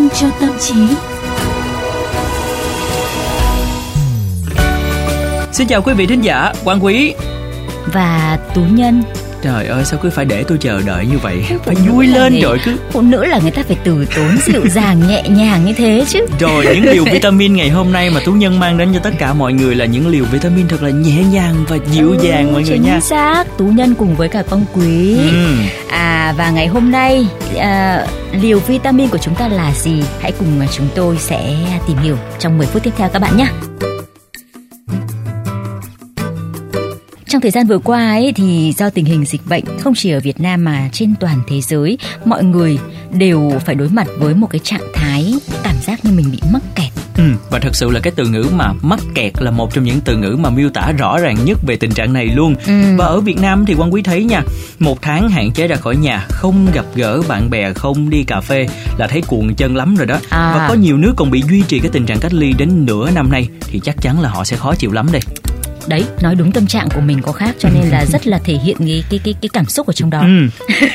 vitamin cho tâm trí. Xin chào quý vị thính giả, quan quý và tú nhân Trời ơi sao cứ phải để tôi chờ đợi như vậy? Phải vui lên rồi cứ. Phụ nữ là người ta phải từ tốn dịu dàng nhẹ nhàng như thế chứ. Rồi những liều vitamin ngày hôm nay mà Tú Nhân mang đến cho tất cả mọi người là những liều vitamin thật là nhẹ nhàng và dịu ừ, dàng mọi người nha. Chính xác. Tú Nhân cùng với cả con quý. Ừ. À và ngày hôm nay à, liều vitamin của chúng ta là gì? Hãy cùng chúng tôi sẽ tìm hiểu trong 10 phút tiếp theo các bạn nhé Trong thời gian vừa qua ấy thì do tình hình dịch bệnh không chỉ ở Việt Nam mà trên toàn thế giới, mọi người đều phải đối mặt với một cái trạng thái cảm giác như mình bị mắc kẹt. Ừ, và thật sự là cái từ ngữ mà mắc kẹt là một trong những từ ngữ mà miêu tả rõ ràng nhất về tình trạng này luôn. Ừ. Và ở Việt Nam thì quan quý thấy nha, một tháng hạn chế ra khỏi nhà, không gặp gỡ bạn bè, không đi cà phê là thấy cuộn chân lắm rồi đó. À. Và có nhiều nước còn bị duy trì cái tình trạng cách ly đến nửa năm nay thì chắc chắn là họ sẽ khó chịu lắm đây đấy nói đúng tâm trạng của mình có khác cho nên là rất là thể hiện cái cái cái, cái cảm xúc ở trong đó ừ.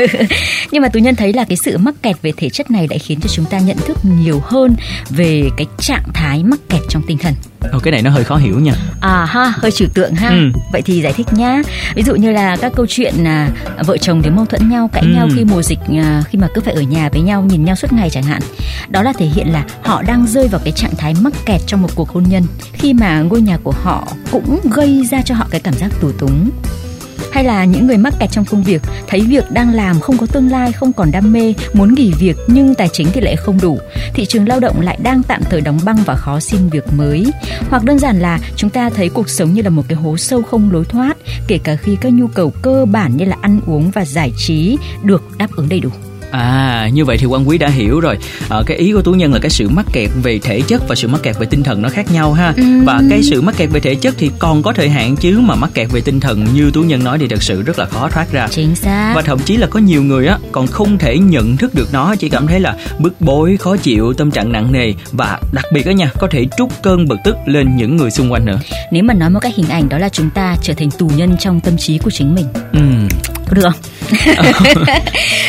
nhưng mà tú nhân thấy là cái sự mắc kẹt về thể chất này lại khiến cho chúng ta nhận thức nhiều hơn về cái trạng thái mắc kẹt trong tinh thần Ồ, cái này nó hơi khó hiểu nha. À ha hơi trừu tượng ha. Ừ. vậy thì giải thích nhá. Ví dụ như là các câu chuyện à, vợ chồng thì mâu thuẫn nhau cãi ừ. nhau khi mùa dịch à, khi mà cứ phải ở nhà với nhau nhìn nhau suốt ngày chẳng hạn. Đó là thể hiện là họ đang rơi vào cái trạng thái mắc kẹt trong một cuộc hôn nhân khi mà ngôi nhà của họ cũng gây ra cho họ cái cảm giác tù túng hay là những người mắc kẹt trong công việc, thấy việc đang làm không có tương lai, không còn đam mê, muốn nghỉ việc nhưng tài chính thì lại không đủ, thị trường lao động lại đang tạm thời đóng băng và khó xin việc mới. Hoặc đơn giản là chúng ta thấy cuộc sống như là một cái hố sâu không lối thoát, kể cả khi các nhu cầu cơ bản như là ăn uống và giải trí được đáp ứng đầy đủ. À như vậy thì quan quý đã hiểu rồi. À, Cái ý của Tú Nhân là cái sự mắc kẹt về thể chất và sự mắc kẹt về tinh thần nó khác nhau ha. Ừ. Và cái sự mắc kẹt về thể chất thì còn có thời hạn chứ Mà mắc kẹt về tinh thần như Tú Nhân nói thì thật sự rất là khó thoát ra. Chính xác. Và thậm chí là có nhiều người á còn không thể nhận thức được nó Chỉ cảm thấy là bức bối, khó chịu, tâm trạng nặng nề. Và đặc biệt á nha có thể trút cơn bực tức lên những người xung quanh nữa. Nếu mà nói một cách hình ảnh đó là chúng ta trở thành tù nhân trong tâm trí của chính mình. Ừ được không?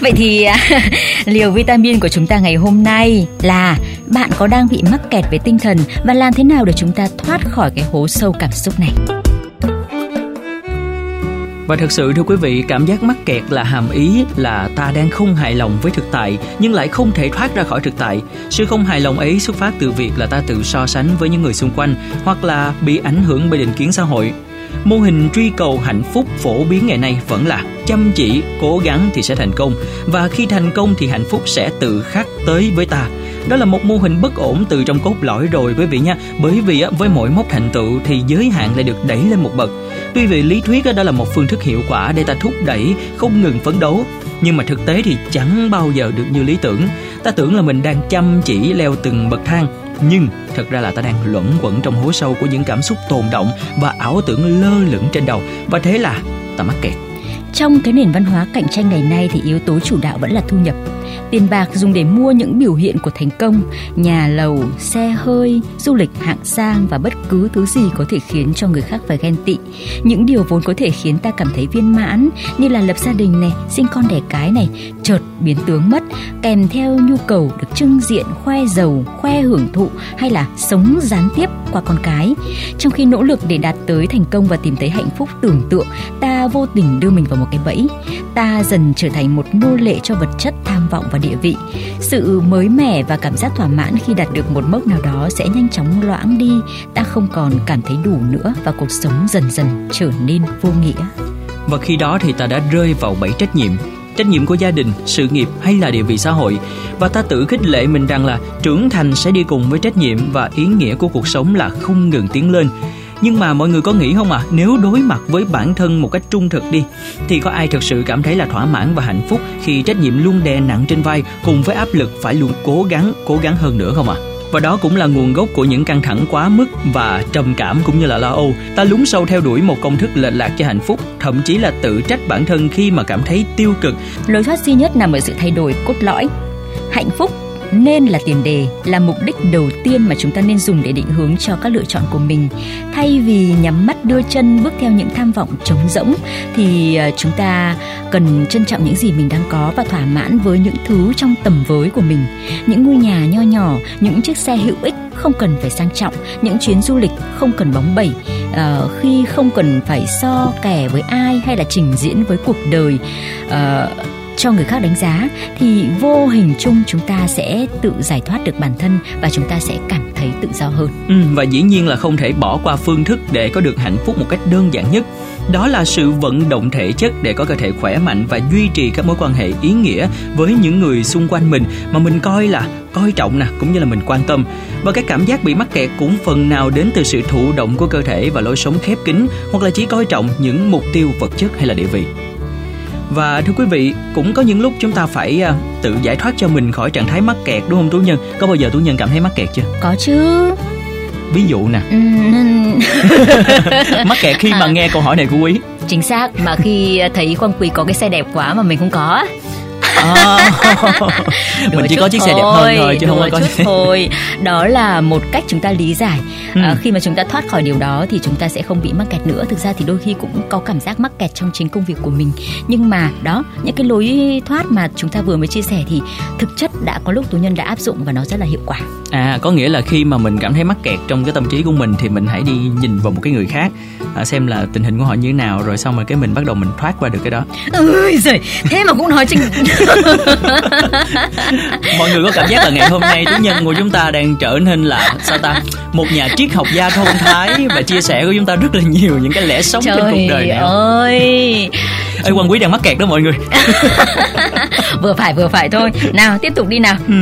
Vậy thì à, liều vitamin của chúng ta ngày hôm nay là bạn có đang bị mắc kẹt về tinh thần và làm thế nào để chúng ta thoát khỏi cái hố sâu cảm xúc này? Và thật sự thưa quý vị, cảm giác mắc kẹt là hàm ý là ta đang không hài lòng với thực tại nhưng lại không thể thoát ra khỏi thực tại. Sự không hài lòng ấy xuất phát từ việc là ta tự so sánh với những người xung quanh hoặc là bị ảnh hưởng bởi định kiến xã hội mô hình truy cầu hạnh phúc phổ biến ngày nay vẫn là chăm chỉ, cố gắng thì sẽ thành công. Và khi thành công thì hạnh phúc sẽ tự khắc tới với ta. Đó là một mô hình bất ổn từ trong cốt lõi rồi quý vị nha. Bởi vì với mỗi mốc thành tựu thì giới hạn lại được đẩy lên một bậc. Tuy vì lý thuyết đó là một phương thức hiệu quả để ta thúc đẩy, không ngừng phấn đấu. Nhưng mà thực tế thì chẳng bao giờ được như lý tưởng. Ta tưởng là mình đang chăm chỉ leo từng bậc thang nhưng thật ra là ta đang luẩn quẩn trong hố sâu của những cảm xúc tồn động và ảo tưởng lơ lửng trên đầu. Và thế là ta mắc kẹt. Trong cái nền văn hóa cạnh tranh ngày nay thì yếu tố chủ đạo vẫn là thu nhập. Tiền bạc dùng để mua những biểu hiện của thành công, nhà lầu, xe hơi, du lịch hạng sang và bất cứ thứ gì có thể khiến cho người khác phải ghen tị. Những điều vốn có thể khiến ta cảm thấy viên mãn như là lập gia đình này, sinh con đẻ cái này, chợt biến tướng mất, kèm theo nhu cầu được trưng diện, khoe giàu, khoe hưởng thụ hay là sống gián tiếp qua con cái. Trong khi nỗ lực để đạt tới thành công và tìm thấy hạnh phúc tưởng tượng, ta vô tình đưa mình vào một cái bẫy. Ta dần trở thành một nô lệ cho vật chất tham vọng và địa vị. Sự mới mẻ và cảm giác thỏa mãn khi đạt được một mốc nào đó sẽ nhanh chóng loãng đi, ta không còn cảm thấy đủ nữa và cuộc sống dần dần trở nên vô nghĩa. Và khi đó thì ta đã rơi vào bẫy trách nhiệm trách nhiệm của gia đình, sự nghiệp hay là địa vị xã hội. Và ta tự khích lệ mình rằng là trưởng thành sẽ đi cùng với trách nhiệm và ý nghĩa của cuộc sống là không ngừng tiến lên. Nhưng mà mọi người có nghĩ không à nếu đối mặt với bản thân một cách trung thực đi thì có ai thật sự cảm thấy là thỏa mãn và hạnh phúc khi trách nhiệm luôn đè nặng trên vai cùng với áp lực phải luôn cố gắng cố gắng hơn nữa không à và đó cũng là nguồn gốc của những căng thẳng quá mức và trầm cảm cũng như là lo âu. Ta lún sâu theo đuổi một công thức lệch lạc cho hạnh phúc, thậm chí là tự trách bản thân khi mà cảm thấy tiêu cực. Lối thoát duy nhất nằm ở sự thay đổi cốt lõi. Hạnh phúc nên là tiền đề là mục đích đầu tiên mà chúng ta nên dùng để định hướng cho các lựa chọn của mình. Thay vì nhắm mắt đưa chân bước theo những tham vọng trống rỗng thì ờ, chúng ta cần trân trọng những gì mình đang có và thỏa mãn với những thứ trong tầm với của mình. Những ngôi nhà nho nhỏ những chiếc xe hữu ích không cần phải sang trọng những chuyến du lịch không cần bóng bẩy uh, khi không cần phải so kẻ với ai hay là trình diễn với cuộc đời uh, cho người khác đánh giá thì vô hình chung chúng ta sẽ tự giải thoát được bản thân và chúng ta sẽ cảm thấy tự do hơn. Ừ, và dĩ nhiên là không thể bỏ qua phương thức để có được hạnh phúc một cách đơn giản nhất. Đó là sự vận động thể chất để có cơ thể khỏe mạnh và duy trì các mối quan hệ ý nghĩa với những người xung quanh mình mà mình coi là coi trọng nè cũng như là mình quan tâm và cái cảm giác bị mắc kẹt cũng phần nào đến từ sự thụ động của cơ thể và lối sống khép kín hoặc là chỉ coi trọng những mục tiêu vật chất hay là địa vị và thưa quý vị, cũng có những lúc chúng ta phải uh, tự giải thoát cho mình khỏi trạng thái mắc kẹt đúng không Tú Nhân? Có bao giờ Tú Nhân cảm thấy mắc kẹt chưa? Có chứ. Ví dụ nè. Ừ, mắc kẹt khi mà nghe câu hỏi này của Quý. Chính xác, mà khi thấy Quang Quý có cái xe đẹp quá mà mình không có mình chỉ có chiếc xe đẹp hơn thôi chứ không có chút thôi. Đó là một cách chúng ta lý giải. Ừ. à, khi mà chúng ta thoát khỏi điều đó thì chúng ta sẽ không bị mắc kẹt nữa. Thực ra thì đôi khi cũng có cảm giác mắc kẹt trong chính công việc của mình. Nhưng mà đó những cái lối thoát mà chúng ta vừa mới chia sẻ thì thực chất đã có lúc tú nhân đã áp dụng và nó rất là hiệu quả. À có nghĩa là khi mà mình cảm thấy mắc kẹt trong cái tâm trí của mình thì mình hãy đi nhìn vào một cái người khác à, xem là tình hình của họ như thế nào rồi xong rồi cái mình bắt đầu mình thoát qua được cái đó. Ơi giời thế mà cũng nói chừng mọi người có cảm giác là ngày hôm nay chủ nhân của chúng ta đang trở nên là sao ta một nhà triết học gia thông thái và chia sẻ của chúng ta rất là nhiều những cái lẽ sống Trời trên cuộc đời này. Ơi! Ê quan quý đang mắc kẹt đó mọi người. Vừa phải vừa phải thôi. Nào tiếp tục đi nào. Ừ.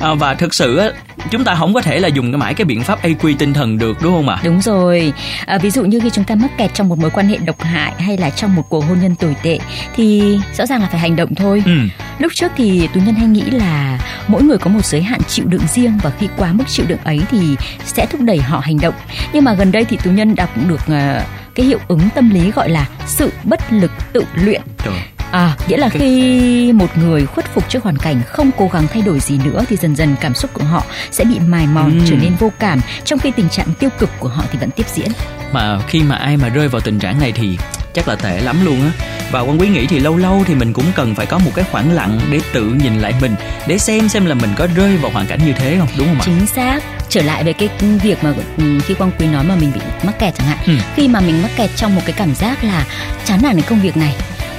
à, và thực sự chúng ta không có thể là dùng cái mãi cái biện pháp AQ tinh thần được đúng không ạ? Đúng rồi. À, ví dụ như khi chúng ta mắc kẹt trong một mối quan hệ độc hại hay là trong một cuộc hôn nhân tồi tệ thì rõ ràng là phải hành động thôi. Ừ. Lúc trước thì tú nhân hay nghĩ là mỗi người có một giới hạn chịu đựng riêng và khi quá mức chịu đựng ấy thì sẽ thúc đẩy họ hành động. Nhưng mà gần đây thì tú nhân đọc được uh, cái hiệu ứng tâm lý gọi là sự bất lực tự luyện. Trời À, nghĩa là khi một người khuất phục trước hoàn cảnh không cố gắng thay đổi gì nữa thì dần dần cảm xúc của họ sẽ bị mài mòn ừ. trở nên vô cảm trong khi tình trạng tiêu cực của họ thì vẫn tiếp diễn. Mà khi mà ai mà rơi vào tình trạng này thì chắc là tệ lắm luôn á và quan quý nghĩ thì lâu lâu thì mình cũng cần phải có một cái khoảng lặng để tự nhìn lại mình để xem xem là mình có rơi vào hoàn cảnh như thế không đúng không ạ chính xác trở lại về cái việc mà ừ, khi quang quý nói mà mình bị mắc kẹt chẳng hạn ừ. khi mà mình mắc kẹt trong một cái cảm giác là chán nản cái công việc này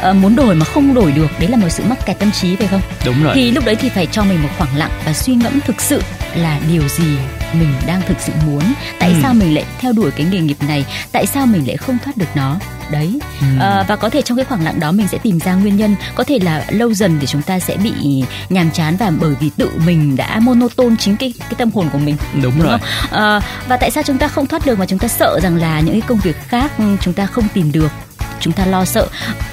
uh, muốn đổi mà không đổi được đấy là một sự mắc kẹt tâm trí phải không? Đúng rồi. Thì lúc đấy thì phải cho mình một khoảng lặng và suy ngẫm thực sự là điều gì mình đang thực sự muốn. Tại ừ. sao mình lại theo đuổi cái nghề nghiệp này? Tại sao mình lại không thoát được nó? Đấy. Ừ. à, và có thể trong cái khoảng lặng đó mình sẽ tìm ra nguyên nhân. Có thể là lâu dần thì chúng ta sẽ bị nhàm chán và bởi vì tự mình đã monoton chính cái cái tâm hồn của mình. Đúng, đúng rồi. À, và tại sao chúng ta không thoát được mà chúng ta sợ rằng là những cái công việc khác chúng ta không tìm được chúng ta lo sợ.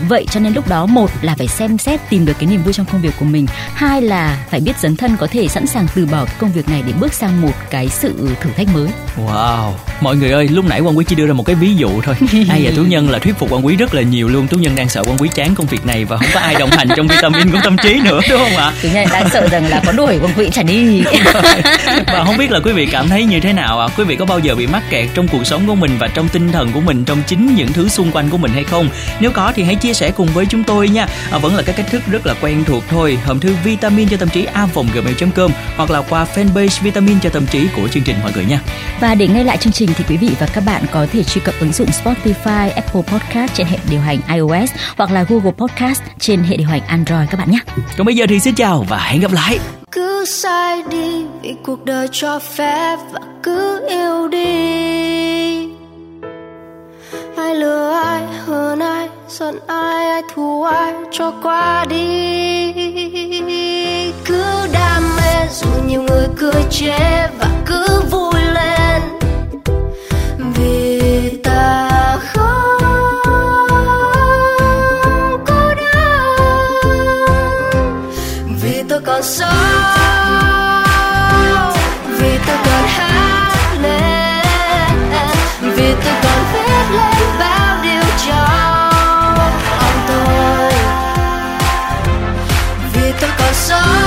Vậy cho nên lúc đó, một là phải xem xét tìm được cái niềm vui trong công việc của mình. Hai là phải biết dấn thân có thể sẵn sàng từ bỏ cái công việc này để bước sang một cái sự thử thách mới. Wow mọi người ơi lúc nãy quan quý chỉ đưa ra một cái ví dụ thôi. Ai và tú nhân là thuyết phục quan quý rất là nhiều luôn. Tú nhân đang sợ quan quý chán công việc này và không có ai đồng hành trong vitamin của tâm trí nữa đúng không ạ? Tú nhân đang sợ rằng là có đuổi quan quý chẳng đi. Và không biết là quý vị cảm thấy như thế nào ạ? À? quý vị có bao giờ bị mắc kẹt trong cuộc sống của mình và trong tinh thần của mình trong chính những thứ xung quanh của mình hay không? Nếu có thì hãy chia sẻ cùng với chúng tôi nha. À, vẫn là các cách thức rất là quen thuộc thôi. Hòm thư vitamin cho tâm trí a vòng gmail.com hoặc là qua fanpage vitamin cho tâm trí của chương trình mọi người nha. Và để nghe lại chương trình thì quý vị và các bạn có thể truy cập ứng dụng Spotify, Apple Podcast trên hệ điều hành iOS hoặc là Google Podcast trên hệ điều hành Android các bạn nhé. Còn bây giờ thì xin chào và hẹn gặp lại. Cứ sai đi vì cuộc đời cho phép và cứ yêu đi ai lừa ai hơn ai giận ai ai thù ai cho qua đi cứ đam mê dù nhiều người cười chê và cứ vui còn sống. Vì tôi còn hát lên. Vì tôi còn viết lên bao điều trong ông tôi. Vì tôi còn sống.